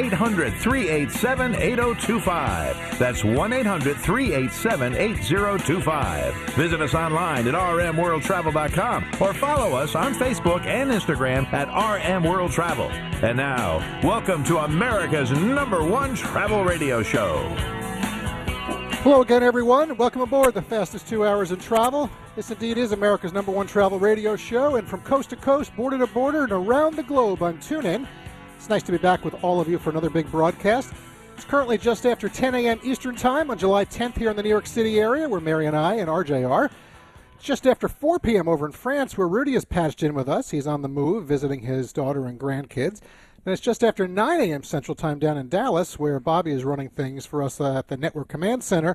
800 387 8025. That's 1 800 387 8025. Visit us online at rmworldtravel.com or follow us on Facebook and Instagram at RM World Travel. And now, welcome to America's number one travel radio show. Hello again, everyone. Welcome aboard the fastest two hours in travel. This indeed is America's number one travel radio show, and from coast to coast, border to border, and around the globe on TuneIn. It's nice to be back with all of you for another big broadcast. It's currently just after 10 a.m. Eastern Time on July 10th here in the New York City area, where Mary and I and RJ are. It's just after 4 p.m. over in France, where Rudy is patched in with us. He's on the move, visiting his daughter and grandkids. And it's just after 9 a.m. Central Time down in Dallas, where Bobby is running things for us uh, at the Network Command Center.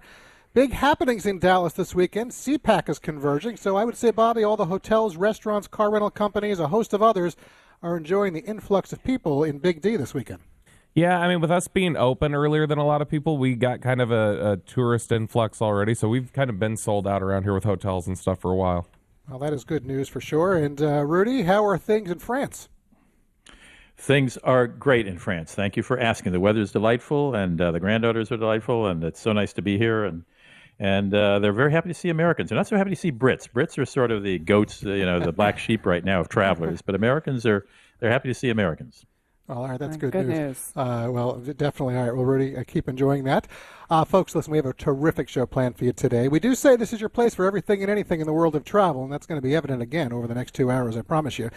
Big happenings in Dallas this weekend. CPAC is converging, so I would say, Bobby, all the hotels, restaurants, car rental companies, a host of others are enjoying the influx of people in Big D this weekend. Yeah, I mean, with us being open earlier than a lot of people, we got kind of a, a tourist influx already. So we've kind of been sold out around here with hotels and stuff for a while. Well, that is good news for sure. And uh, Rudy, how are things in France? Things are great in France. Thank you for asking. The weather is delightful, and uh, the granddaughters are delightful, and it's so nice to be here. And and uh, they're very happy to see Americans. They're not so happy to see Brits. Brits are sort of the goats, uh, you know, the black sheep right now of travelers. But Americans are they're happy to see Americans. Well, All right, that's good, Good news. news. Uh, well, definitely. All right, well, Rudy, I keep enjoying that. Uh, folks, listen, we have a terrific show planned for you today. We do say this is your place for everything and anything in the world of travel, and that's going to be evident again over the next two hours, I promise you.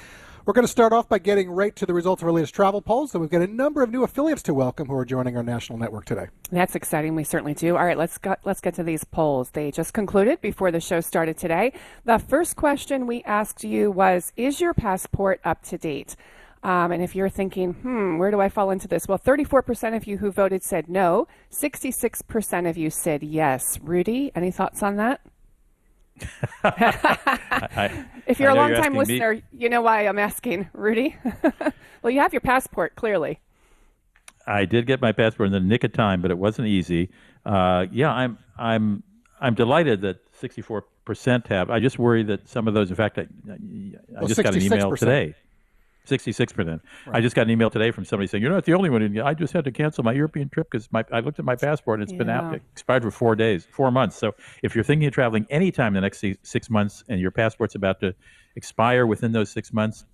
We're going to start off by getting right to the results of our latest travel polls, and we've got a number of new affiliates to welcome who are joining our national network today. That's exciting. We certainly do. All right, let's go, let's get to these polls. They just concluded before the show started today. The first question we asked you was, "Is your passport up to date?" Um, and if you're thinking, "Hmm, where do I fall into this?" Well, 34% of you who voted said no. 66% of you said yes. Rudy, any thoughts on that? I, If you're I a know long time asking me- listener, you know why I'm asking, Rudy. well, you have your passport clearly. I did get my passport in the nick of time, but it wasn't easy. Uh, yeah, I'm I'm I'm delighted that 64 percent have. I just worry that some of those. In fact, I, I Well, just got an email today. 66 percent. I just got an email today from somebody saying, "You're not the only one. who- I just had to cancel my European trip because my I looked at my passport and it's been out, expired for four days, four months. So if you're thinking of traveling anytime in the next six- six months and your passport's about to expire within those six months,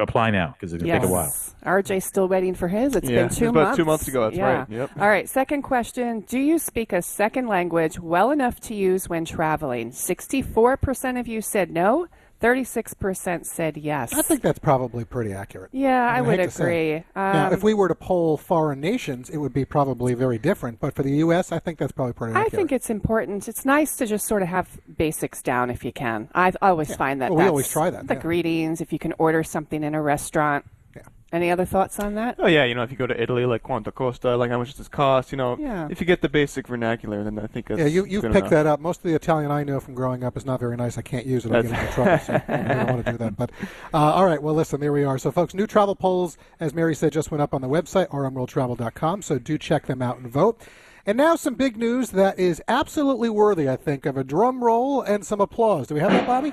apply now because it's going to take a while. RJ's still waiting for his. It's Yeah, been it's two about months. two months ago, that's yeah. right, yep. All right. Second question: Do you speak a second language well enough to use when traveling? Sixty-four percent of you said no. Thirty-six percent said yes. I think that's probably pretty accurate. Yeah, I mean, would hate to say agree. it. now, Um, if we were to poll foreign nations, it would be probably very different. But for the U.S., I think that's probably pretty I accurate. think it's important. It's nice to just sort of have basics down if you can. I always find that. Well, we always try that, The yeah. greetings, if you can order something in a restaurant. Yeah. Any other thoughts on that? Oh yeah, you know, if you go to Italy, like quanto costa, like how much does this cost? You know, Yeah. if you get the basic vernacular, then I think that's Yeah, you, you've good picked enough. that up. Most of the Italian I know from growing up is not very nice. I can't use it. I get into trouble. So I don't want to do that. But uh, all right, well, listen, there we are. So, folks, new travel polls, as Mary said, just went up on the website, rmworldtravel.com. So do check them out and vote. And now some big news that is absolutely worthy, I think, of a drum roll and some applause. Do we have that, Bobby?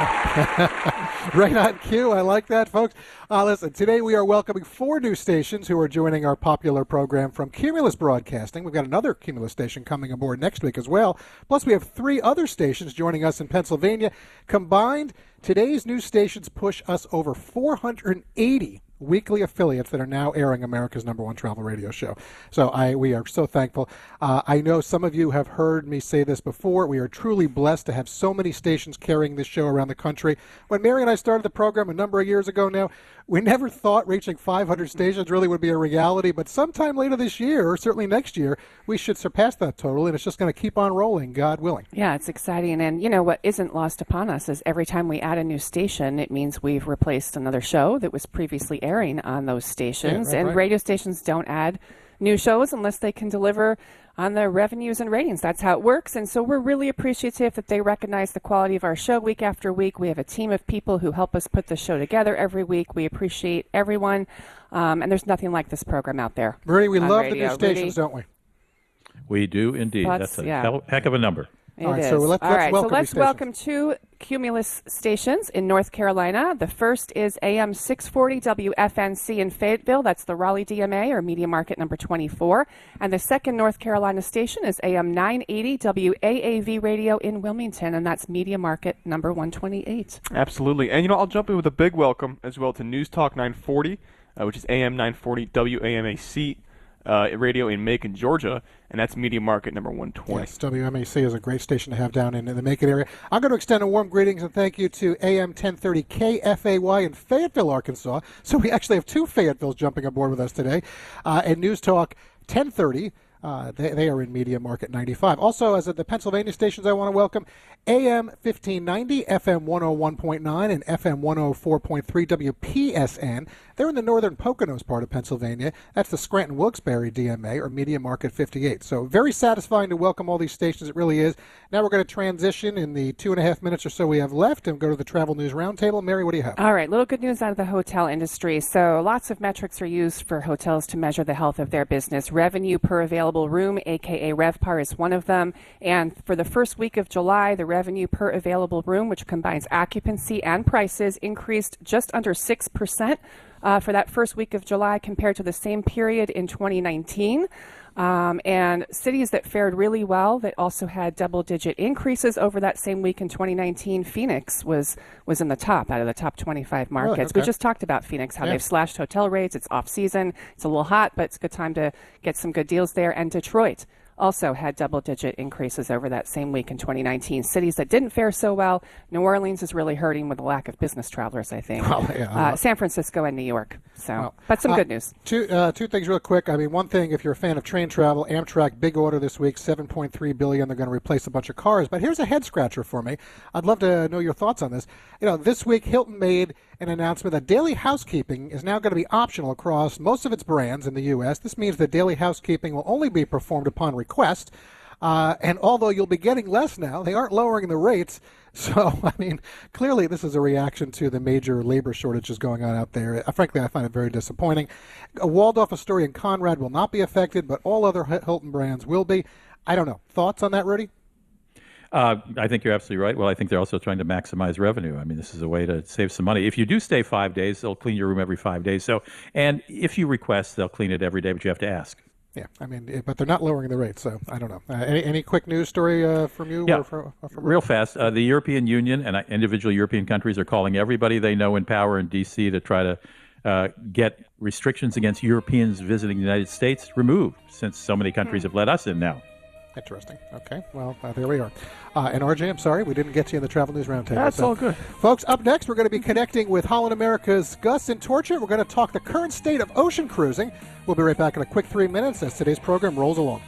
right on cue. I like that, folks. Uh, listen, today we are welcoming four new stations who are joining our popular program from Cumulus Broadcasting. We've got another Cumulus station coming aboard next week as well. Plus, we have three other stations joining us in Pennsylvania. Combined, today's new stations push us over 480 weekly affiliates that are now airing America's number one travel radio show. So I we are so thankful. Uh, I know some of you have heard me say this before. We are truly blessed to have so many stations carrying this show around the country. When Mary and I started the program a number of years ago now, we never thought reaching 500 stations really would be a reality. But sometime later this year, or certainly next year, we should surpass that total, and it's just going to keep on rolling, God willing. Yeah, it's exciting. And, you know, what isn't lost upon us is every time we add a new station, it means we've replaced another show that was previously airing on those stations. right, and right. radio stations don't add new shows unless they can deliver on the revenues and ratings. That's how it works. And so we're really appreciative that they recognize the quality of our show week after week. We have a team of people who help us put the show together every week. We appreciate everyone. Um, and there's nothing like this program out there. Rudy, we love radio. the new stations, Rudy, don't we? We do indeed. That's- That's, a yeah. hell, heck of a number. It All right, is. so let's- All let's right, welcome so let's welcome two Cumulus stations in North Carolina. The first is AM 640 WFNC in Fayetteville. That's the Raleigh DMA or Media Market number 24. And the second North Carolina station is AM 980 WAAV Radio in Wilmington, and that's Media Market number 128. Absolutely. And, you know, I'll jump in with a big welcome as well to News Talk 940, uh, which is AM 940 WMAC uh, radio in Macon, Georgia. And that's Media Market number 120. Yes, WMAC is a great station to have down in, in the Macon area. I'm going to extend a warm greetings and thank you to AM 1030 KFAY in Fayetteville, Arkansas. So we actually have two Fayettevilles jumping aboard with us today. Uh, and News Talk 1030. Uh, they, they are in Media Market 95. Also, as at the Pennsylvania stations, I want to welcome AM 1590, FM 101.9, and FM 104.3 WPSN. They're in the northern Poconos part of Pennsylvania. That's the Scranton Wilkes-Barre DMA or Media Market 58. So very satisfying to welcome all these stations. It really is. Now we're going to transition in the two and a half minutes or so we have left and go to the Travel News Roundtable. Mary, what do you have? All right, little good news out of the hotel industry. So, lots of metrics are used for hotels to measure the health of their business. Revenue per available room, aka RevPAR, is one of them. And for the first week of July, the revenue per available room, which combines occupancy and prices, increased just under 6% uh, for that first week of July compared to the same period in 2019. Um, and cities that fared really well that also had double digit increases over that same week in 2019 phoenix was was in the top out of the top 25 markets we Okay. just talked about phoenix how Yeah. they've slashed hotel rates it's off season it's a little hot but it's a good time to get some good deals there and detroit also had double digit increases over that same week in 2019 cities that didn't fare so well new orleans is really hurting with the lack of business travelers i think Well, yeah, uh, san francisco and new york so Well, but some uh, good news Two uh, two things real quick. I mean, one thing if you're a fan of train travel, Amtrak big order this week, 7.3 billion. They're going to replace a bunch of cars. But here's a head scratcher for me. I'd love to know your thoughts on this. You know, this week Hilton made an announcement that daily housekeeping is now going to be optional across most of its brands in the U.S. This means that daily housekeeping will only be performed upon request. Uh, and although you'll be getting less now, they aren't lowering the rates. So, I mean, clearly this is a reaction to the major labor shortages going on out there. Uh, frankly, I find it very disappointing. Uh, Waldorf Astoria and Conrad will not be affected, but all other Hilton brands will be. I don't know. Thoughts on that, Rudy? Uh, I think you're absolutely right. Well, I think they're also trying to maximize revenue. I mean, this is a way to save some money. If you do stay five days, they'll clean your room every five days. So, and if you request, they'll clean it every day, but you have to ask. Yeah, I mean, but they're not lowering the rates, so I don't know. Uh, any, any quick news story uh, from you? Yeah. Or from, or from Real fast, uh, the European Union and uh, individual European countries are calling everybody they know in power in D.C. to try to uh, get restrictions against Europeans visiting the United States removed, since so many countries have let us in now. Interesting. Okay, well, uh, there we are. Uh, and RJ, I'm sorry, we didn't get to you in the Travel News Roundtable. That's so- all good. Folks, up next, we're going to be connecting with Holland America's Gus Antorcha. We're going to talk the current state of ocean cruising. We'll be right back in a quick three minutes as today's program rolls along.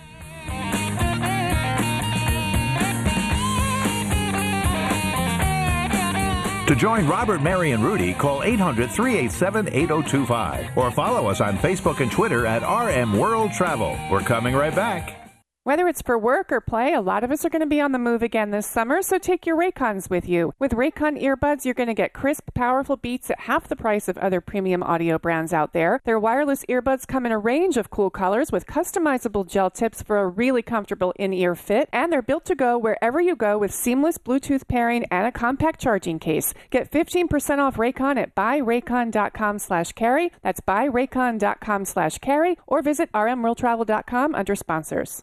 To join Robert, Mary, and Rudy, call 800 387 8025 or follow us on Facebook and Twitter at RM World Travel. We're coming right back. Whether it's for work or play, a lot of us are going to be on the move again this summer, so take your Raycons with you. With Raycon earbuds, you're going to get crisp, powerful beats at half the price of other premium audio brands out there. Their wireless earbuds come in a range of cool colors with customizable gel tips for a really comfortable in-ear fit, and they're built to go wherever you go with seamless Bluetooth pairing and a compact charging case. Get 15% off Raycon at buyraycon.com slash carry. That's buyraycon.com slash carry, or visit rmworldtravel.com under sponsors.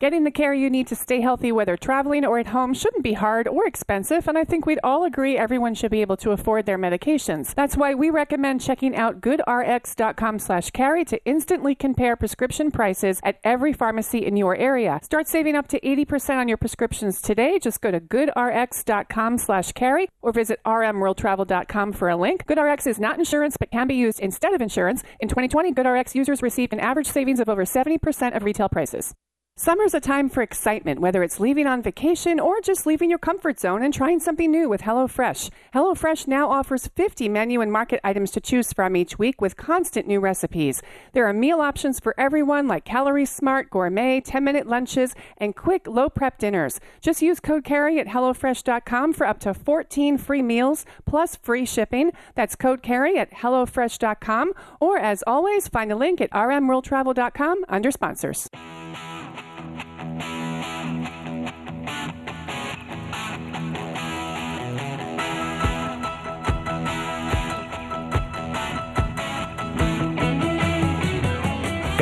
Getting the care you need to stay healthy, whether traveling or at home, shouldn't be hard or expensive, and I think we'd all agree everyone should be able to afford their medications. That's why we recommend checking out goodrx.com/carry to instantly compare prescription prices at every pharmacy in your area. Start saving up to 80% on your prescriptions today. Just go to goodrx.com/carry or visit rmworldtravel.com for a link. GoodRx is not insurance but can be used instead of insurance. In 2020, GoodRx users received an average savings of over 70% of retail prices. Summer's a time for excitement, whether it's leaving on vacation or just leaving your comfort zone and trying something new with HelloFresh. HelloFresh now offers 50 menu and market items to choose from each week with constant new recipes. There are meal options for everyone like Calorie Smart, Gourmet, 10 minute lunches, and quick, low prep dinners. Just use code CARRY at HelloFresh.com for up to 14 free meals plus free shipping. That's code CARRY at HelloFresh.com. Or as always, find a link at RMWorldTravel.com under sponsors.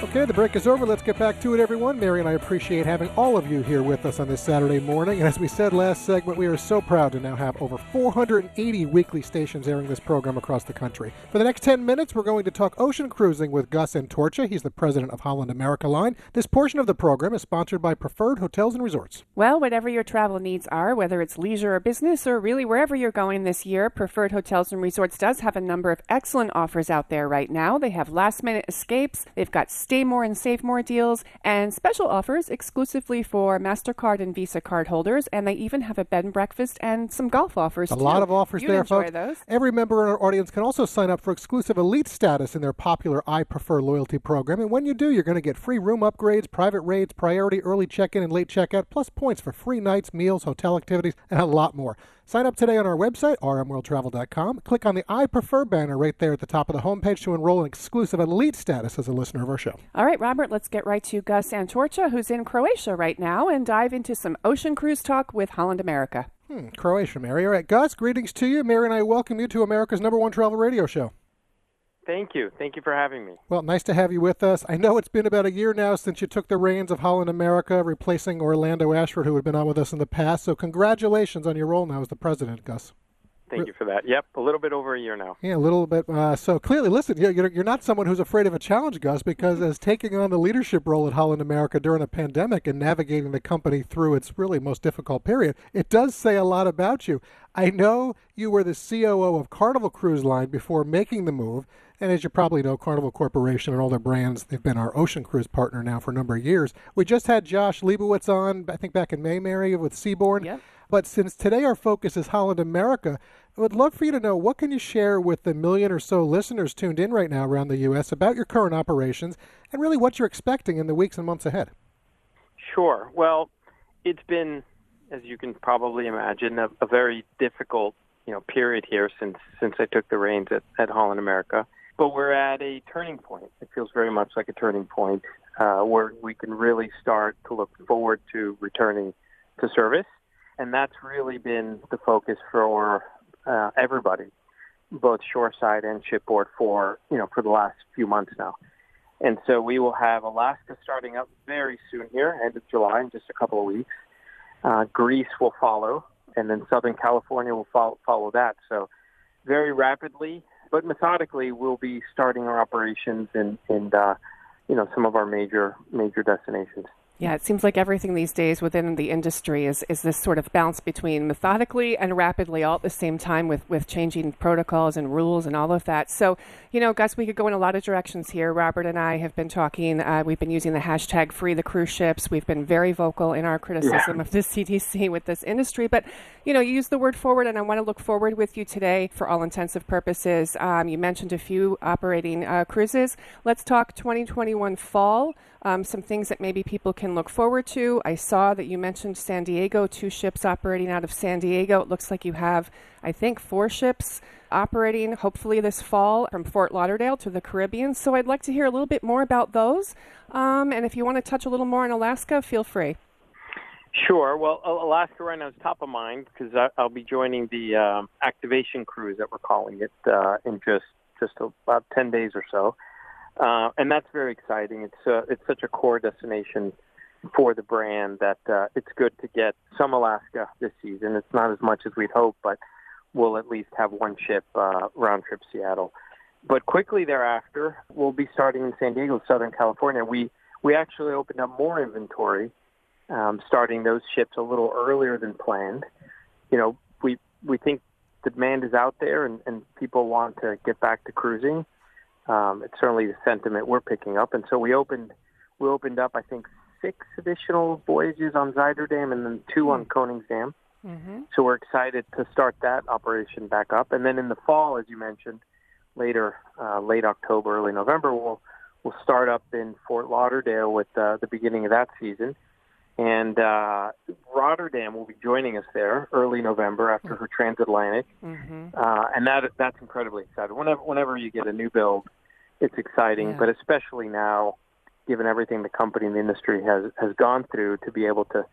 Okay, the break is over. Let's get back to it, everyone. Mary and I appreciate having all of you here with us on this Saturday morning. And as we said last segment, we are so proud to now have over 480 weekly stations airing this program across the country. For the next 10 minutes, we're going to talk ocean cruising with Gus and Antorcha. He's the president of Holland America Line. This portion of the program is sponsored by Preferred Hotels and Resorts. Well, whatever your travel needs are, whether it's leisure or business, or really wherever you're going this year, Preferred Hotels and Resorts does have a number of excellent offers out there right now. They have last minute escapes, they've got stay more and save more deals, and special offers exclusively for MasterCard and Visa card holders. And they even have a bed and breakfast and some golf offers. A too. lot of offers You'd there, folks. those. Every member in our audience can also sign up for exclusive elite status in their popular I Prefer loyalty program. And when you do, you're going to get free room upgrades, private rates, priority early check in and late checkout, plus points for free nights, meals, hotel activities, and a lot more. Sign up today on our website, rmworldtravel.com. Click on the I Prefer banner right there at the top of the homepage to enroll in exclusive elite status as a listener of our show. All right, Robert, let's get right to Gus Antorcha, who's in Croatia right now, and dive into some ocean cruise talk with Holland America. Hmm, Croatia, Mary. All right, Gus, greetings to you. Mary and I welcome you to America's number one travel radio show. Thank you. Thank you for having me. Well, nice to have you with us. I know it's been about a year now since you took the reins of Holland America, replacing Orlando Ashford, who had been on with us in the past. So, congratulations on your role now as the president, Gus. Thank you for that. Yep, a little bit over a year now. Yeah, a little bit. Uh, so clearly, listen, you're, you're you're not someone who's afraid of a challenge, Gus, because as taking on the leadership role at Holland America during a pandemic and navigating the company through its really most difficult period, it does say a lot about you. I know you were the COO of Carnival Cruise Line before making the move. And as you probably know, Carnival Corporation and all their brands, they've been our ocean cruise partner now for a number of years. We just had Josh Leibowitz on, I think back in May, Mary, with Seabourn. Yep. But since today our focus is Holland America, I would love for you to know what can you share with the million or so listeners tuned in right now around the U.S. about your current operations and really what you're expecting in the weeks and months ahead. Sure. Well, it's been, as you can probably imagine, a, a very difficult, you know, period here since since I took the reins at, at Holland America. But we're at a turning point. It feels very much like a turning point uh, where we can really start to look forward to returning to service, and that's really been the focus for uh, everybody, both shoreside and shipboard, for you know for the last few months now. And so we will have Alaska starting up very soon here, end of July, in just a couple of weeks. Uh, Greece will follow, and then Southern California will follow, follow that. So very rapidly, but methodically, we'll be starting our operations in, in uh, you know, some of our major major destinations. Yeah, it seems like everything these days within the industry is, is this sort of bounce between methodically and rapidly all at the same time with, with changing protocols and rules and all of that. So, you know, Gus, we could go in a lot of directions here. Robert and I have been talking, uh, we've been using the hashtag free the cruise ships. We've been very vocal in our criticism of the CDC with this industry. But, you know, you use the word forward, and I want to look forward with you today for all intensive purposes. Um, you mentioned a few operating uh, cruises. Let's talk 2021 fall. Um, some things that maybe people can look forward to. I saw that you mentioned San Diego, two ships operating out of San Diego. It looks like you have, I think, four ships operating hopefully this fall from Fort Lauderdale to the Caribbean. So I'd like to hear a little bit more about those. Um, and if you want to touch a little more on Alaska, feel free. Sure. Well, Alaska right now is top of mind because I'll be joining the um, activation cruise that we're calling it uh, in just just about ten days or so, uh, and that's very exciting. It's uh, it's such a core destination for the brand that uh, it's good to get some Alaska this season. It's not as much as we'd hope, but we'll at least have one ship uh, round trip Seattle. But quickly thereafter, we'll be starting in San Diego, Southern California. We we actually opened up more inventory, um, starting those ships a little earlier than planned. You know, we we think the demand is out there, and, and people want to get back to cruising. Um, it's certainly the sentiment we're picking up, and so we opened we opened up I think six additional voyages on Zuiderdam and then 2 on hmm. Koningsdam. Mm-hmm. So we're excited to start that operation back up, and then in the fall, as you mentioned, later uh, late October, early November, we'll we'll start up in Fort Lauderdale with uh, the beginning of that season. And uh, Rotterdam will be joining us there early November after her transatlantic, mm-hmm. uh, and that that's incredibly exciting. Whenever whenever you get a new build, it's exciting, yeah. but especially now, given everything the company and the industry has has gone through, to be able to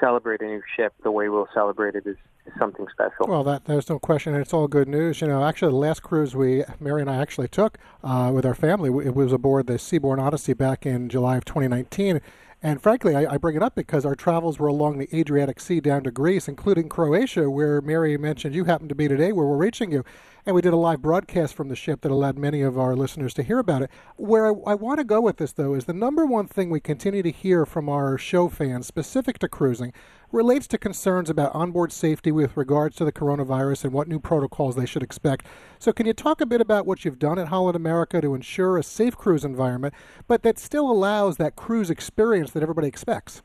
celebrate a new ship the way we'll celebrate it is, is something special. Well, that there's no question. It's all good news. You know, actually, the last cruise we, Mary and I actually took uh, with our family, it was aboard the Seabourn Odyssey back in July of 2019. And frankly, I, I, bring it up because our travels were along the Adriatic Sea down to Greece, including Croatia, where Mary mentioned you happen to be today, where we're reaching you. And we did a live broadcast from the ship that allowed many of our listeners to hear about it. Where I, I want to go with this, though, is the number one thing we continue to hear from our show fans specific to cruising relates to concerns about onboard safety with regards to the coronavirus and what new protocols they should expect. So, can you talk a bit about what you've done at Holland America to ensure a safe cruise environment, but that still allows that cruise experience that everybody expects?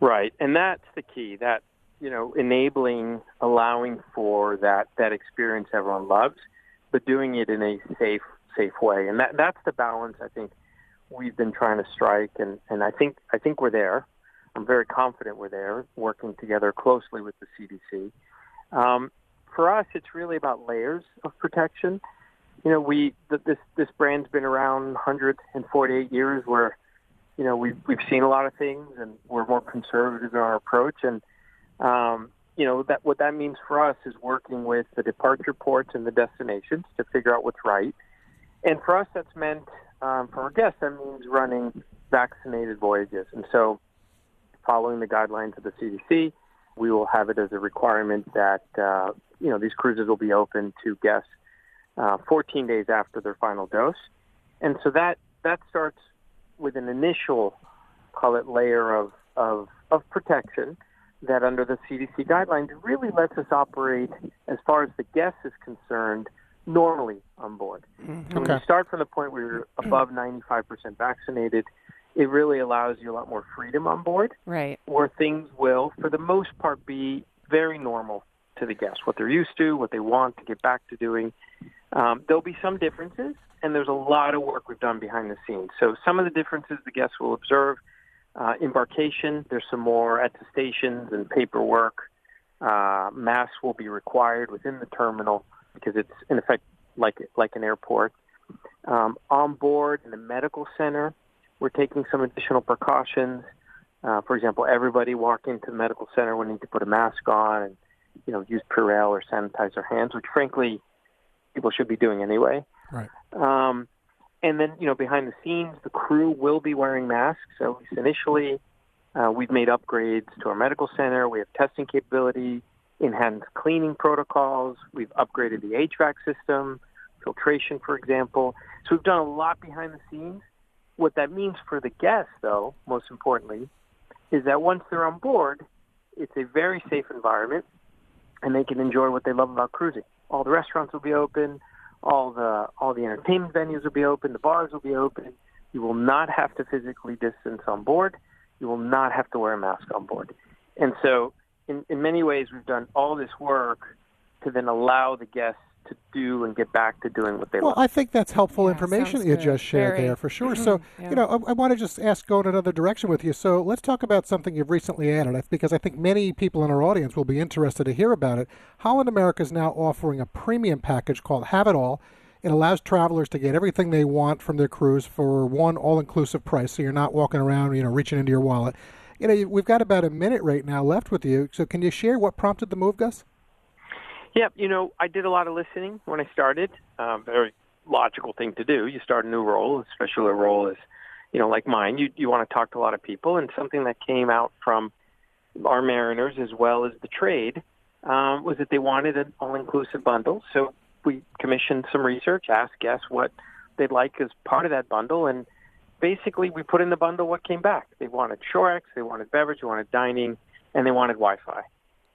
Right, and that's the key. That you know, enabling, allowing for that that experience everyone loves, but doing it in a safe safe way, and that that's the balance I think we've been trying to strike, and and I think I think we're there. I'm very confident we're there, working together closely with the CDC. Um, for us, it's really about layers of protection. You know, we this this brand's been around 148 years. Where you know we've we've seen a lot of things, and we're more conservative in our approach. And um, you know that what that means for us is working with the departure ports and the destinations to figure out what's right. And for us, that's meant um, for our guests that means running vaccinated voyages. And so following the guidelines of the CDC. We will have it as a requirement that uh, you know these cruises will be open to guests uh, 14 days after their final dose, and so that that starts with an initial, call it layer of of, of protection that under the CDC guidelines really lets us operate as far as the guest is concerned normally on board. Mm-hmm. Okay. When you start from the point where you're above 95% vaccinated, it really allows you a lot more freedom on board. Right. Where things will, for the most part, be very normal to the guests, what they're used to, what they want to get back to doing. Um, there'll be some differences, and there's a lot of work we've done behind the scenes. So some of the differences the guests will observe. Uh, embarkation, there's some more attestations and paperwork. Uh, masks will be required within the terminal because it's in effect like like an airport. Um, on board in the medical center, we're taking some additional precautions. Uh, for example, everybody walking to the medical center will need to put a mask on and, you know, use Purell or sanitize their hands, which frankly people should be doing anyway. Right. Um, and then, you know, behind the scenes, the crew will be wearing masks. At least initially, uh, we've made upgrades to our medical center. We have testing capability, enhanced cleaning protocols. We've upgraded the HVAC system, filtration, for example. So we've done a lot behind the scenes what that means for the guests, though, most importantly, is that once they're on board, it's a very safe environment, and they can enjoy what they love about cruising. All the restaurants will be open, all the all the entertainment venues will be open, the bars will be open. You will not have to physically distance on board. You will not have to wear a mask on board. And so, in, in many ways, we've done all this work to then allow the guests to do and get back to doing what they well, love. Well, I think that's helpful yeah, information you good. just shared Very. there for sure. Mm-hmm. so, yeah. you know, I, I want to just ask, go in another direction with you. So let's talk about something you've recently added because I think many people in our audience will be interested to hear about it. Holland America is now offering a premium package called Have It All. It allows travelers to get everything they want from their cruise for one all-inclusive price, so you're not walking around, you know, reaching into your wallet You know, we've got about a minute right now left with you. So can you share what prompted the move, Gus? Yeah, you know, I did a lot of listening when I started. Um, very logical thing to do. You start a new role, especially a role as, you know, like mine. You you want to talk to a lot of people, and something that came out from our mariners as well as the trade um, was that they wanted an all-inclusive bundle. So we commissioned some research, asked guests what they'd like as part of that bundle, and basically we put in the bundle what came back. They wanted Shorex, they wanted beverage, they wanted dining, and they wanted Wi-Fi.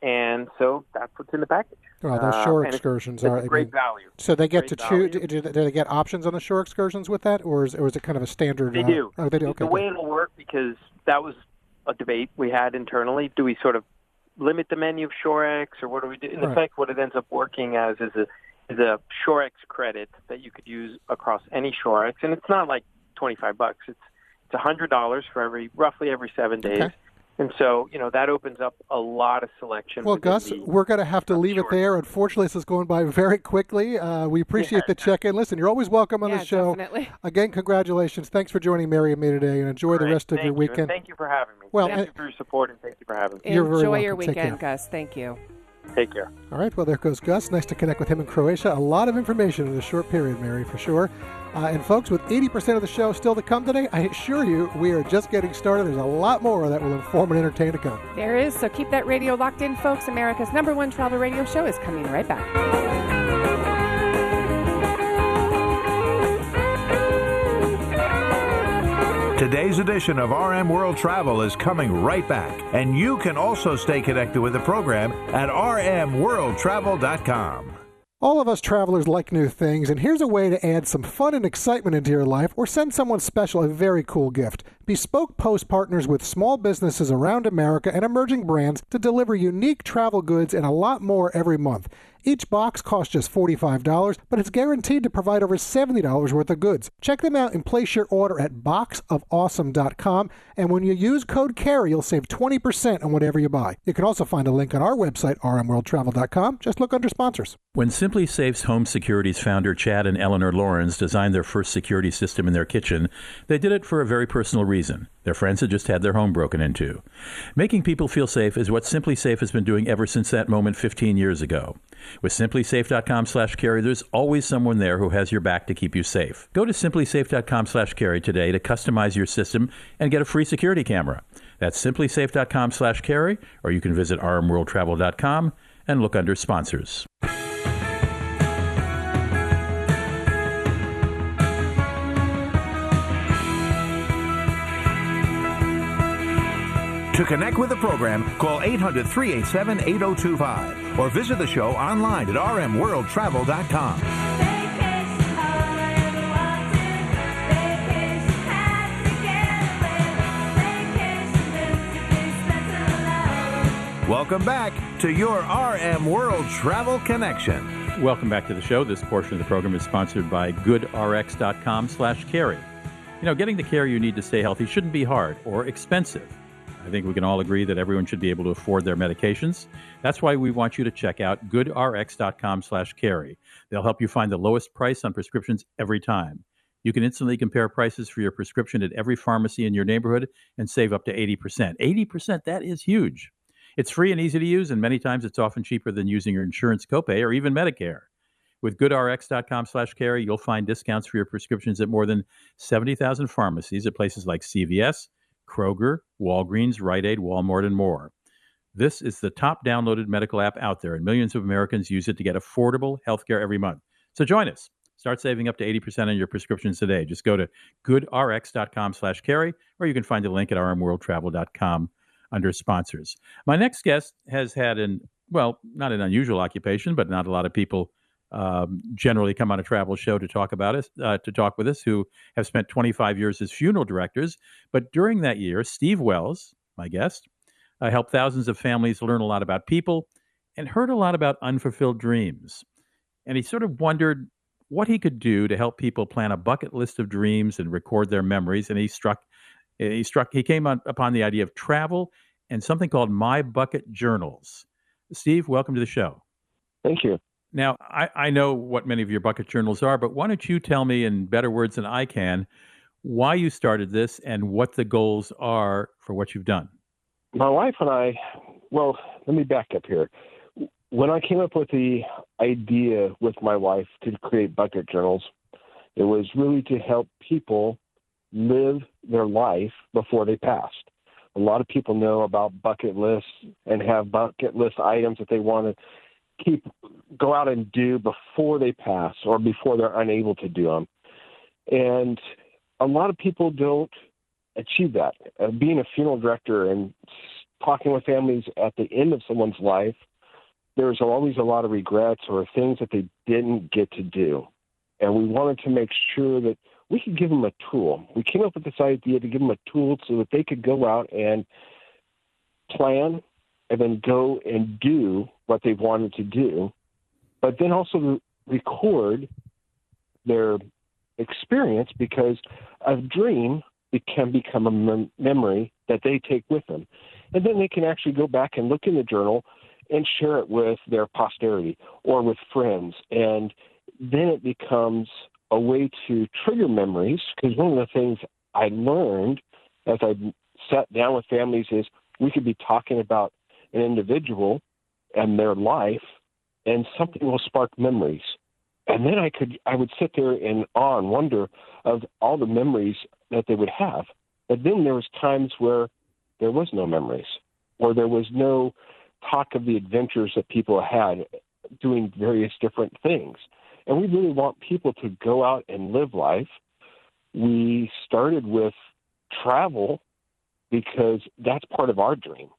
And so that's what's in the package. Oh, those shore uh, excursions it's, are it's great value. So they get Great to choose. Do, do they get options on the shore excursions with that, or is, or is it kind of a standard? They uh, do. Oh, they do. Okay. the way it'll work because that was a debate we had internally. Do we sort of limit the menu of Shorex, or what do we do? In Right. effect, what it ends up working as is a is a Shorex credit that you could use across any Shorex, and it's not like twenty five bucks. It's it's a hundred dollars for every roughly every seven days. Okay. And so, you know, that opens up a lot of selection. Well, Gus, the- we're going to have to leave it there. Unfortunately, this is going by very quickly. Uh, we appreciate Yeah. the check-in. Listen, you're always welcome on yeah, the show. definitely. Again, congratulations. Thanks for joining Mary and me today, and enjoy the Great. rest of your you, and weekend. thank you for having me. Well, thank and- you for your support, and thank you for having me. You're very Enjoy your welcome. Take weekend. Gus. Thank you. Take care. All right, well, there goes Gus. Nice to connect with him in Croatia. A lot of information in a short period, Mary, for sure. Uh, and folks, with 80% of the show still to come today, I assure you we are just getting started. There's a lot more that will inform and entertain to come. There is. So keep that radio locked in, folks. America's number one travel radio show is coming right back. Today's edition of RM World Travel is coming right back, and you can also stay connected with the program at rmworldtravel.com. All of us travelers like new things, and here's a way to add some fun and excitement into your life or send someone special a very cool gift. Bespoke Post partners with small businesses around America and emerging brands to deliver unique travel goods and a lot more every month. Each box costs just $45, but it's guaranteed to provide over $70 worth of goods. Check them out and place your order at boxofawesome.com, and when you use code CARRY, you'll save 20% on whatever you buy. You can also find a link on our website, rmworldtravel.com. Just look under sponsors. When SimpliSafe's Home Security's founder Chad and Eleanor Laurans designed their first security system in their kitchen, they did it for a very personal reason. Their friends had just had their home broken into. Making people feel safe is what SimpliSafe has been doing ever since that moment 15 years ago. With simplisafe.com slash carry, there's always someone there who has your back to keep you safe. Go to simplisafe.com slash carry today to customize your system and get a free security camera. That's simplisafe.com slash carry, or you can visit rmworldtravel.com and look under sponsors. To connect with the program, call 800 387 8025 or visit the show online at rmworldtravel.com. Welcome back to your RM World Travel Connection. Welcome back to the show. This portion of the program is sponsored by goodrx.com slash carry. You know, getting the care you need to stay healthy shouldn't be hard or expensive. I think we can all agree that everyone should be able to afford their medications. That's why we want you to check out goodrx.com slash carry. They'll help you find the lowest price on prescriptions every time. You can instantly compare prices for your prescription at every pharmacy in your neighborhood and save up to 80%. 80%, that is huge. It's free and easy to use, and many times it's often cheaper than using your insurance copay or even Medicare. With goodrx.com slash carry, you'll find discounts for your prescriptions at more than 70,000 pharmacies at places like CVS, Kroger, Walgreens, Rite Aid, Walmart, and more. This is the top downloaded medical app out there, and millions of Americans use it to get affordable healthcare every month. So join us. Start saving up to 80% on your prescriptions today. Just go to goodrx.com slash carry, or you can find a link at rmworldtravel.com under sponsors. My next guest has had an, well, not an unusual occupation, but not a lot of people um, generally come on a travel show to talk about us, uh, to talk with us, who have spent 25 years as funeral directors. But during that year, Steve Wells, my guest, uh, helped thousands of families learn a lot about people and heard a lot about unfulfilled dreams. And he sort of wondered what he could do to help people plan a bucket list of dreams and record their memories. And he struck, he struck, he came on, upon the idea of travel and something called My Bucket Journals. Steve, welcome to the show. Thank you. Now, I, I know what many of your bucket journals are, but why don't you tell me in better words than I can why you started this and what the goals are for what you've done? my wife and I, well, let me back up here. When I came up with the idea with my wife to create bucket journals, it was really to help people live their life before they passed. A lot of people know about bucket lists and have bucket list items that they want to keep go out and do before they pass or before they're unable to do them. And a lot of people don't achieve that. Uh, being a funeral director and talking with families at the end of someone's life, there's always a lot of regrets or things that they didn't get to do. And we wanted to make sure that we could give them a tool. We came up with this idea to give them a tool so that they could go out and plan and then go and do what they've wanted to do, but then also record their experience because a dream it can become a mem- memory that they take with them. And then they can actually go back and look in the journal and share it with their posterity or with friends. And then it becomes a way to trigger memories because one of the things I learned as I sat down with families is we could be talking about an individual and their life and something will spark memories and then I could I would sit there in awe and wonder of all the memories that they would have. But then there was times where there was no memories, or there was no talk of the adventures that people had doing various different things. And we really want people to go out and live life. We started with travel because that's part of our dream.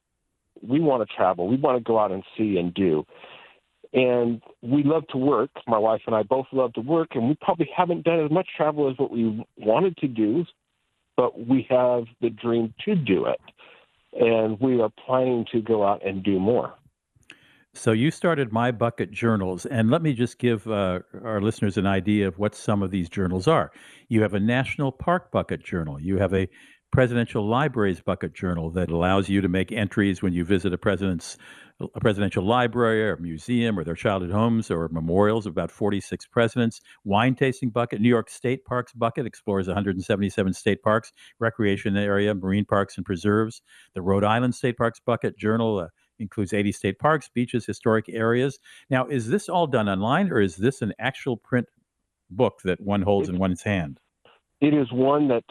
We want to travel. We want to go out and see and do and we love to work. My wife and I both love to work, and we probably haven't done as much travel as what we wanted to do, but we have the dream to do it, and we are planning to go out and do more. So you started My Bucket Journals, and let me just give uh, our listeners an idea of what some of these journals are. You have a National Park Bucket Journal. You have a Presidential Libraries Bucket Journal that allows you to make entries when you visit a president's a presidential library or museum or their childhood homes or memorials of about 46 presidents. Wine tasting bucket, New York State Parks bucket explores 177 state parks, recreation area, marine parks and preserves. The Rhode Island State Parks bucket journal uh, includes 80 state parks, beaches, historic areas. Now, is this all done online or is this an actual print book that one holds in one's hand? It is one that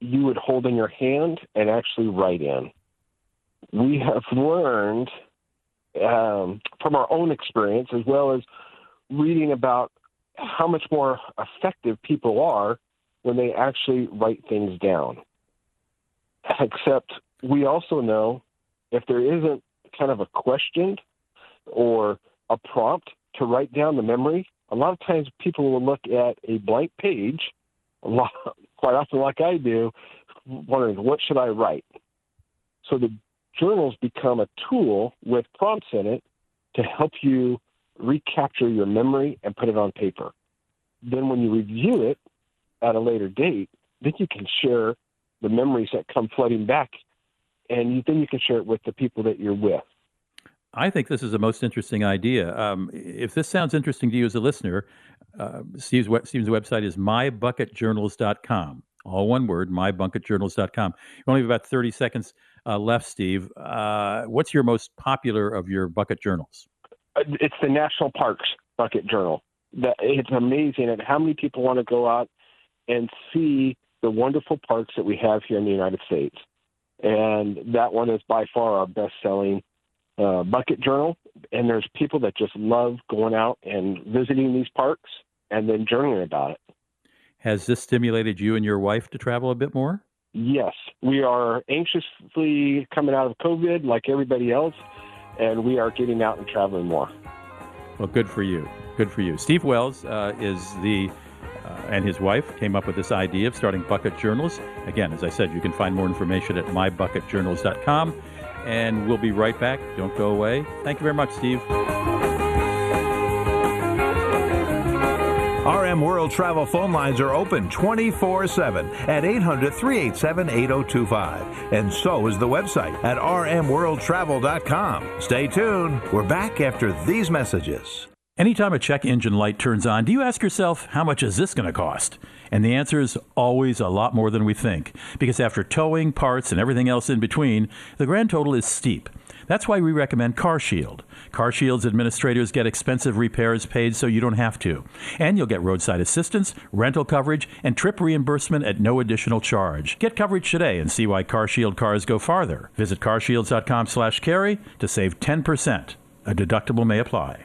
you would hold in your hand and actually write in. We have learned um, from our own experience, as well as reading about how much more effective people are when they actually write things down. Except we also know if there isn't kind of a question or a prompt to write down the memory, a lot of times people will look at a blank page, a lot, quite often like I do, wondering what should I write. So the journals become a tool with prompts in it to help you recapture your memory and put it on paper. Then when you review it at a later date, then you can share the memories that come flooding back and you, then you can share it with the people that you're with. I think this is the most interesting idea. Um, if this sounds interesting to you as a listener, uh, Steve's, we- Steve's website is mybucketjournals.com. All one word, mybucketjournals.com. You only have about 30 seconds uh, left, Steve. Uh, what's your most popular of your bucket journals? Uh, It's the National Parks Bucket Journal. It's amazing at how many people want to go out and see the wonderful parks that we have here in the United States. And that one is by far our best-selling uh, bucket journal. And there's people that just love going out and visiting these parks and then journaling about it. Has this stimulated you and your wife to travel a bit more? Yes, we are anxiously coming out of COVID like everybody else, and we are getting out and traveling more. Well, good for you. Good for you. Steve Wells uh, is the uh, and his wife came up with this idea of starting bucket journals. Again, as I said, you can find more information at mybucketjournals.com. And we'll be right back. Don't go away. Thank you very much, Steve. RM World Travel phone lines are open 24 7 at 800 387 8025. And so is the website at rmworldtravel.com. Stay tuned. We're back after these messages. Anytime a check engine light turns on, do you ask yourself, how much is this going to cost? And the answer is always a lot more than we think. Because after towing, parts, and everything else in between, the grand total is steep. That's why we recommend CarShield. CarShield's administrators get expensive repairs paid so you don't have to. And you'll get roadside assistance, rental coverage, and trip reimbursement at no additional charge. Get coverage today and see why CarShield cars go farther. Visit carshields.com slash carry to save 10%. A deductible may apply.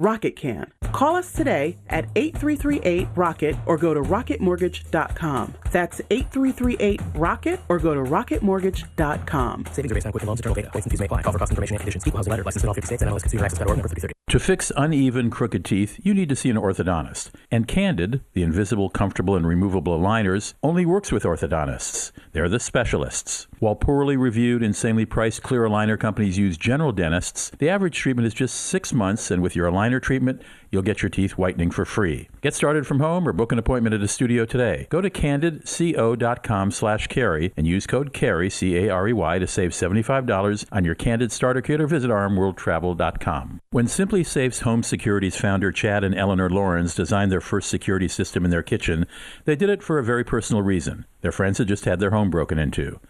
Rocket can. Call us today at 8338 Rocket or go to rocketmortgage.com. That's 8338 Rocket or go to rocketmortgage.com. Savings are based on Quicken Loans, internal data. Points and fees may apply. Call for cost information and conditions. Equal housing letter. Licensed in all 50 states and MLS Consumer Access Federal number 3030. To fix uneven, crooked teeth, you need to see an orthodontist. And Candid, the invisible, comfortable, and removable aligners, only works with orthodontists. They're the specialists. While poorly reviewed, insanely priced clear aligner companies use general dentists, the average treatment is just six months, and with your aligner treatment, you'll get your teeth whitening for free. Get started from home or book an appointment at a studio today. Go to candidco.com slash carry and use code CARRY, C-A-R-E-Y, to save $75 on your Candid starter kit or visit rmworldtravel.com. When SimpliSafe's Home Security's founder Chad and Eleanor Laurans designed their first security system in their kitchen, they did it for a very personal reason. Their friends had just had their home broken into.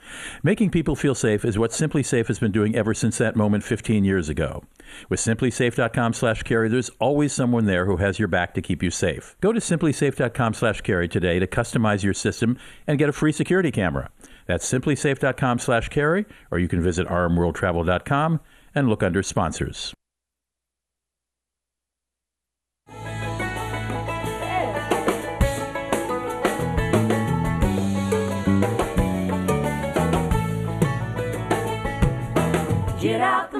Making people feel safe is what SimpliSafe has been doing ever since that moment 15 years ago. With simplisafe.com slash carry, there's always someone there who has your back to keep you safe. Go to simplisafe.com slash carry today to customize your system and get a free security camera. That's simplisafe.com slash carry, or you can visit rmworldtravel.com and look under sponsors. Get out the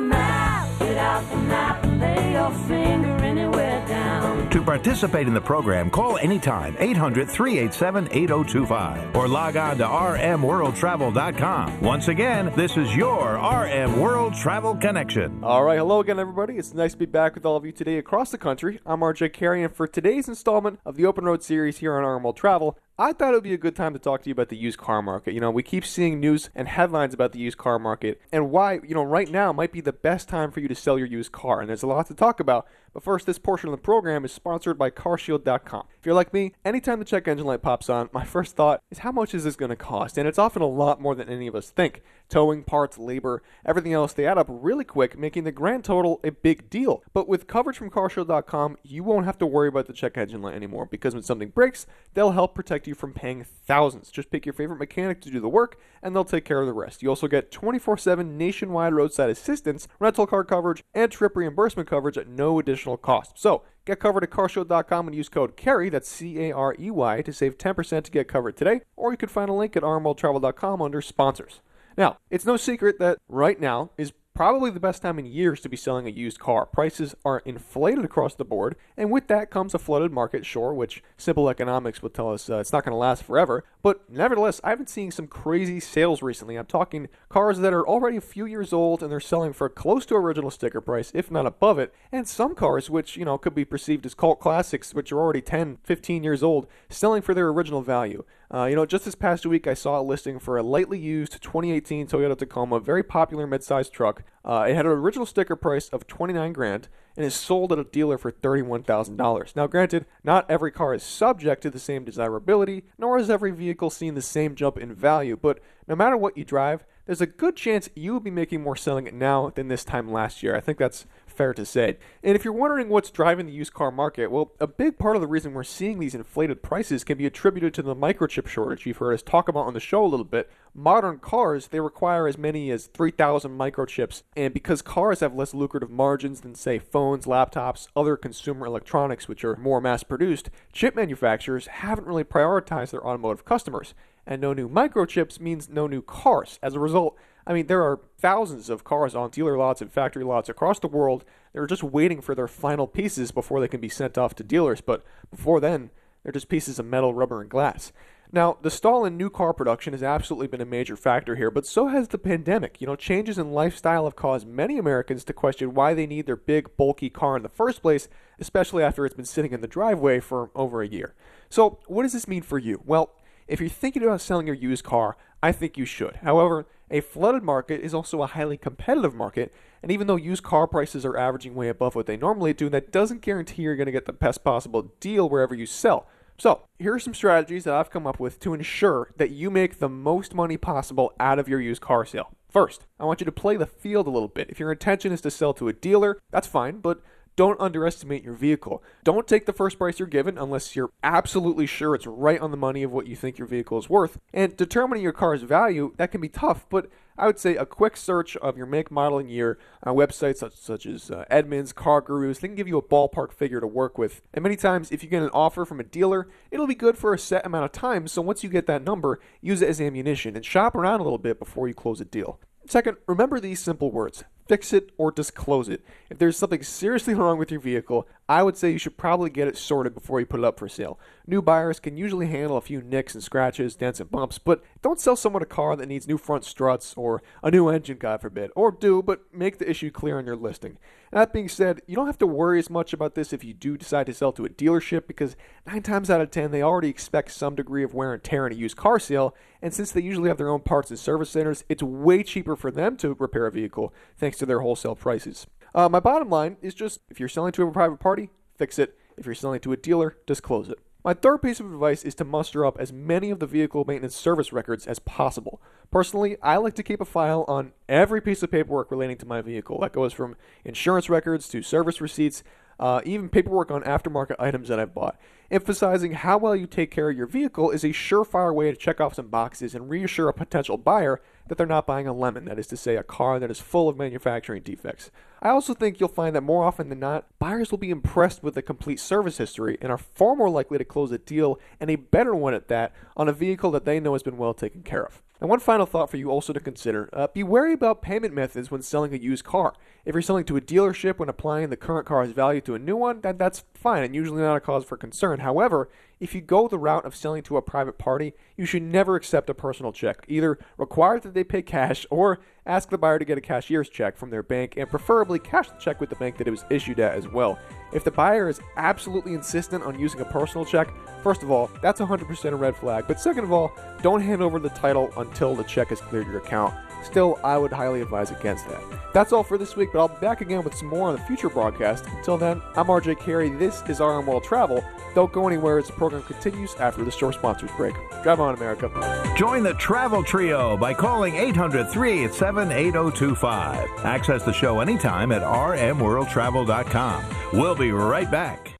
To participate in the program, call anytime 800 387 8025 or log on to rmworldtravel.com. Once again, this is your RM World Travel Connection. All right, hello again, everybody. It's nice to be back with all of you today across the country. I'm RJ Carey, and for today's installment of the Open Road series here on RM World Travel, I thought it would be a good time to talk to you about the used car market. You know, we keep seeing news and headlines about the used car market and why, you know, right now might be the best time for you to sell your used car. And there's a lot to talk about. But first, this portion of the program is sponsored by CarShield.com. If you're like me, anytime the check engine light pops on, my first thought is how much is this going to cost? And it's often a lot more than any of us think. Towing, parts, labor, everything else, they add up really quick, making the grand total a big deal. But with coverage from CarShield.com, you won't have to worry about the check engine light anymore because when something breaks, they'll help protect you from paying thousands. Just pick your favorite mechanic to do the work, and they'll take care of the rest. You also get 24 7 nationwide roadside assistance, rental car coverage, and trip reimbursement coverage at no additional cost. So, Get covered at carshield.com and use code CARRY, that's C A R E Y, to save 10% to get covered today, or you can find a link at rmworldtravel.com under sponsors. Now, it's no secret that right now is probably the best time in years to be selling a used car. Prices are inflated across the board, and with that comes a flooded market, sure, which simple economics would tell us uh, it's not going to last forever. But nevertheless, I've been seeing some crazy sales recently. I'm talking cars that are already a few years old and they're selling for close to original sticker price, if not above it, and some cars which, you know, could be perceived as cult classics, which are already 10, 15 years old, selling for their original value. Uh, you know, just this past week, I saw a listing for a lightly used 2018 Toyota Tacoma, very popular midsize truck, Uh, it had an original sticker price of 29 grand and is sold at a dealer for $31,000. Now, granted, not every car is subject to the same desirability, nor is every vehicle seen the same jump in value, but no matter what you drive, there's a good chance you will be making more selling it now than this time last year. I think that's fair to say. And if you're wondering what's driving the used car market, well, a big part of the reason we're seeing these inflated prices can be attributed to the microchip shortage you've heard us talk about on the show a little bit. Modern cars, they require as many as 3,000 microchips, and because cars have less lucrative margins than, say, phones, laptops, other consumer electronics, which are more mass produced, chip manufacturers haven't really prioritized their automotive customers. And no new microchips means no new cars. As a result, I mean, there are thousands of cars on dealer lots and factory lots across the world that are just waiting for their final pieces before they can be sent off to dealers. But before then, they're just pieces of metal, rubber, and glass. Now, the stall in new car production has absolutely been a major factor here, but so has the pandemic. You know, changes in lifestyle have caused many Americans to question why they need their big, bulky car in the first place, especially after it's been sitting in the driveway for over a year. So, what does this mean for you? Well, if you're thinking about selling your used car, I think you should. However, a flooded market is also a highly competitive market, and even though used car prices are averaging way above what they normally do, that doesn't guarantee you're going to get the best possible deal wherever you sell. So, here are some strategies that I've come up with to ensure that you make the most money possible out of your used car sale. First, I want you to play the field a little bit. If your intention is to sell to a dealer, that's fine, but don't underestimate your vehicle. Don't take the first price you're given unless you're absolutely sure it's right on the money of what you think your vehicle is worth. And determining your car's value, that can be tough, but I would say a quick search of your make, model, and year on websites such, such as uh, Edmunds, CarGurus, they can give you a ballpark figure to work with. And many times, if you get an offer from a dealer, it'll be good for a set amount of time. So once you get that number, use it as ammunition and shop around a little bit before you close a deal. Second, remember these simple words fix it or disclose it. If there's something seriously wrong with your vehicle, I would say you should probably get it sorted before you put it up for sale. New buyers can usually handle a few nicks and scratches, dents and bumps, but don't sell someone a car that needs new front struts or a new engine, God forbid. Or do, but make the issue clear on your listing. That being said, you don't have to worry as much about this if you do decide to sell to a dealership because 9 times out of 10 they already expect some degree of wear and tear in a used car sale, and since they usually have their own parts and service centers, it's way cheaper for them to repair a vehicle thanks to their wholesale prices. Uh, my bottom line is just if you're selling to a private party, fix it. If you're selling to a dealer, disclose it. My third piece of advice is to muster up as many of the vehicle maintenance service records as possible. Personally, I like to keep a file on every piece of paperwork relating to my vehicle. That goes from insurance records to service receipts, uh, even paperwork on aftermarket items that I've bought. Emphasizing how well you take care of your vehicle is a surefire way to check off some boxes and reassure a potential buyer that they're not buying a lemon, that is to say, a car that is full of manufacturing defects. I also think you'll find that more often than not, buyers will be impressed with the complete service history and are far more likely to close a deal, and a better one at that, on a vehicle that they know has been well taken care of. And one final thought for you also to consider uh, be wary about payment methods when selling a used car. If you're selling to a dealership when applying the current car's value to a new one, that, that's fine and usually not a cause for concern. However, if you go the route of selling to a private party, you should never accept a personal check. Either require that they pay cash or ask the buyer to get a cashier's check from their bank and preferably cash the check with the bank that it was issued at as well. If the buyer is absolutely insistent on using a personal check, first of all, that's 100% a red flag. But second of all, don't hand over the title until the check has cleared your account. Still, I would highly advise against that. That's all for this week, but I'll be back again with some more on the future broadcast. Until then, I'm RJ Carey. This is RM World Travel. Don't go anywhere as the program continues after the short sponsors break. Drive on, America. Join the Travel Trio by calling 800 387 8025. Access the show anytime at rmworldtravel.com. We'll be right back.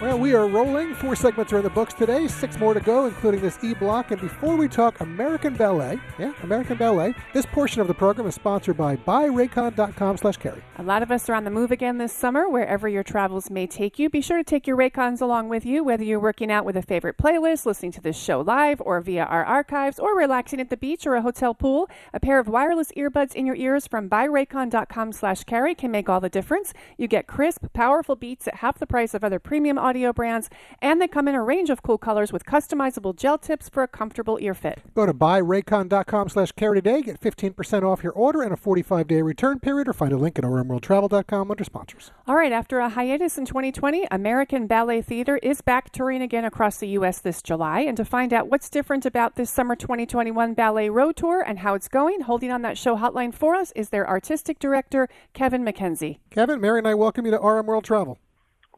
Well, we are rolling. Four segments are in the books today, six more to go, including this E block. And before we talk American Ballet, yeah, American Ballet, this portion of the program is sponsored by buyraycon.com slash carry. A lot of us are on the move again this summer, wherever your travels may take you. Be sure to take your Raycons along with you, whether you're working out with a favorite playlist, listening to this show live, or via our archives, or relaxing at the beach or a hotel pool. A pair of wireless earbuds in your ears from buyraycon.com slash carry can make all the difference. You get crisp, powerful beats at half the price of other premium audio brands, and they come in a range of cool colors with customizable gel tips for a comfortable ear fit. Go to buyraycon.com slash carry today, get 15% off your order and a 45-day return period, or find a link at rmworldtravel.com under sponsors. All right, after a hiatus in 2020, American Ballet Theater is back touring again across the U.S. this July. And to find out what's different about this summer 2021 Ballet Road Tour and how it's going, holding on that show hotline for us is their artistic director, Kevin McKenzie. Kevin, Mary and I welcome you to RM World Travel.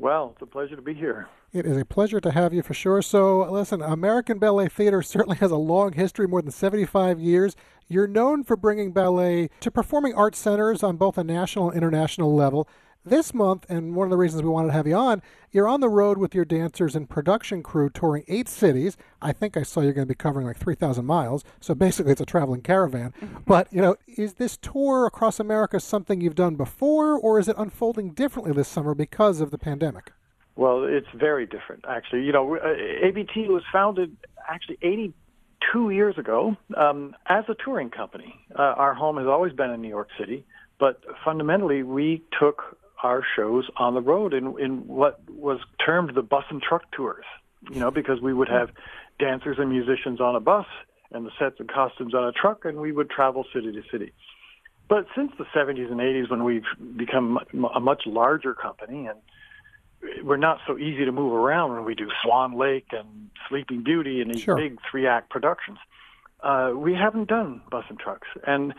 Well, it's a pleasure to be here. It is a pleasure to have you for sure. So, listen, American Ballet Theater certainly has a long history, more than 75 years. You're known for bringing ballet to performing arts centers on both a national and international level. This month, and one of the reasons we wanted to have you on, you're on the road with your dancers and production crew touring eight cities. I think I saw you're going to be covering like 3,000 miles. So basically, it's a traveling caravan. but, you know, is this tour across America something you've done before, or is it unfolding differently this summer because of the pandemic? Well, it's very different, actually. You know, uh, ABT was founded actually 82 years ago um, as a touring company. Uh, our home has always been in New York City, but fundamentally, we took our shows on the road in, in what was termed the bus and truck tours, you know, because we would have dancers and musicians on a bus and the sets and costumes on a truck, and we would travel city to city. But since the 70s and 80s, when we've become a much larger company and we're not so easy to move around when we do Swan Lake and Sleeping Beauty and these Sure. big three act productions. Uh, we haven't done bus and trucks. And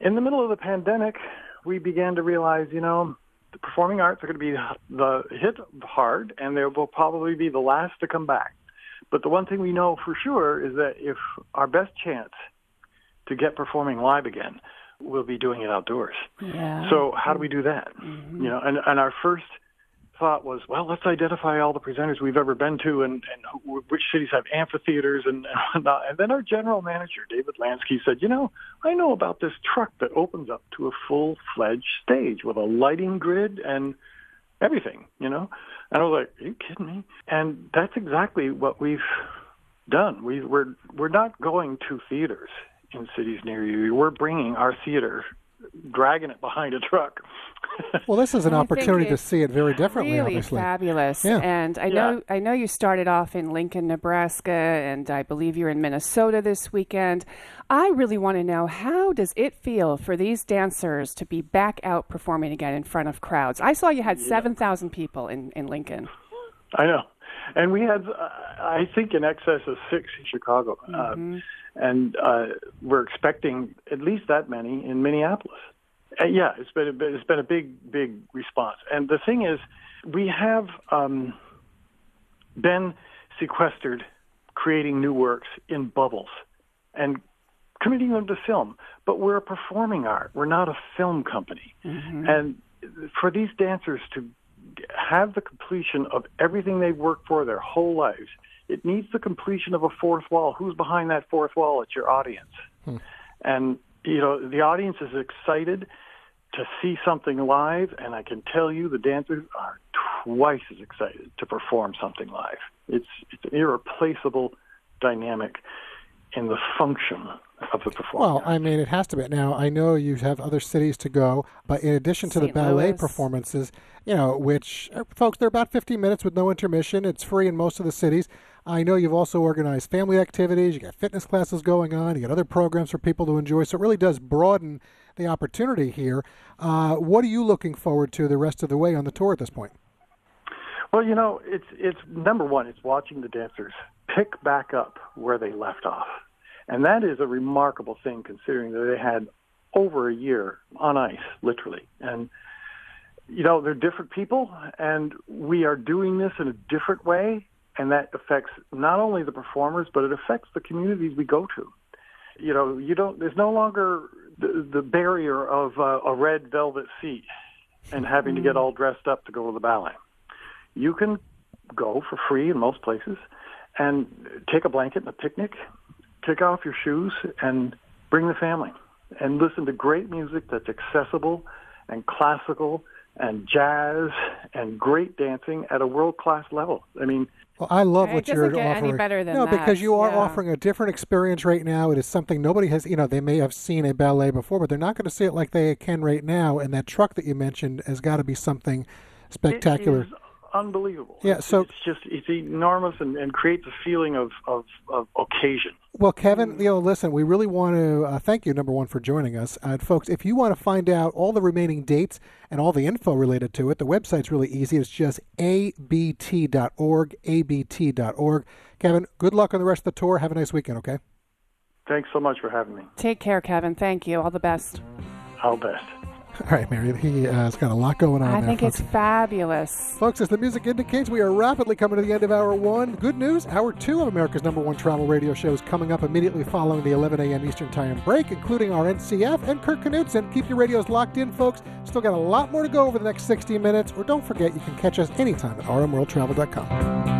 in the middle of the pandemic, we began to realize, you know, the performing arts are going to be the hit hard and they will probably be the last to come back. But the one thing we know for sure is that if our best chance to get performing live again, we'll be doing it outdoors. Yeah. So how do we do that? Mm-hmm. You know, and, and our first thought was, well, let's identify all the presenters we've ever been to and, and which cities have amphitheaters and, whatnot. And then our general manager, David Lansky, said, you know, I know about this truck that opens up to a full-fledged stage with a lighting grid and everything, you know? And I was like, are you kidding me? And that's exactly what we've done. We, we're, we're not going to theaters in cities near you. We're bringing our theater, dragging it behind a truck. Well, this is an I opportunity to see it very differently, really obviously. fabulous. Yeah. And I know I know you started off in Lincoln, Nebraska, and I believe you're in Minnesota this weekend. I really want to know how does it feel for these dancers to be back out performing again in front of crowds? I saw you had seven thousand people in in Lincoln. I know. And we had, uh, I think, in excess of six in Chicago. Um, and uh, we're expecting at least that many in Minneapolis. Uh, yeah, it's been, a, it's been a big, big response. And the thing is, we have um, been sequestered creating new works in bubbles and committing them to film. But we're a performing art. We're not a film company. And for these dancers to have the completion of everything they've worked for their whole lives, it needs the completion of a fourth wall. Who's behind that fourth wall? It's your audience. And, you know, the audience is excited to see something live, and I can tell you the dancers are twice as excited to perform something live. It's, it's an irreplaceable dynamic in the function of the performance. Well, I mean, it has to be. Now, I know you have other cities to go, but in addition to the ballet Louis. performances, you know, which, uh, folks, they're about 15 minutes with no intermission. It's free in most of the cities. I know you've also organized family activities. You got fitness classes going on. You got other programs for people to enjoy. So it really does broaden the opportunity here. Uh, what are you looking forward to the rest of the way on the tour at this point? Well, you know, it's it's number one. It's watching the dancers pick back up where they left off, and that is a remarkable thing considering that they had over a year on ice, literally. And you know, they're different people, and we are doing this in a different way, and that affects not only the performers, but it affects the communities we go to. You know, you don't. There's no longer the, the barrier of uh, a red velvet seat and having to get all dressed up to go to the ballet you can go for free in most places and take a blanket and a picnic, take off your shoes, and bring the family and listen to great music that's accessible and classical and jazz and great dancing at a world class level. I mean, Well, I love eh, It what doesn't you're get any offering. better than no, that, because you are yeah. offering a different experience right now. It is something nobody has. You know, they may have seen a ballet before, but they're not going to see it like they can right now. And that truck that you mentioned has got to be something spectacular. It is unbelievable. Yeah, so- it's just it's enormous and, and creates a feeling of, of, of occasion. Well, Kevin, you know, listen, we really want to uh, thank you, number one, for joining us. Uh, folks, if you want to find out all the remaining dates and all the info related to it, the website's really easy. It's just abt.org, abt.org. Kevin, good luck on the rest of the tour. Have a nice weekend, okay? Thanks so much for having me. Take care, Kevin. Thank you. All the best. All best. All right, Mary, he uh, has got a lot going on I there, think folks. it's fabulous. Folks, as the music indicates, we are rapidly coming to the end of hour one. Good news, hour two of America's number one travel radio show is coming up immediately following the 11 a.m. Eastern Time break, including our NCF and Kirk Knudsen. Keep your radios locked in, folks. Still got a lot more to go over the next 60 minutes. Or don't forget, you can catch us anytime at rmworldtravel.com.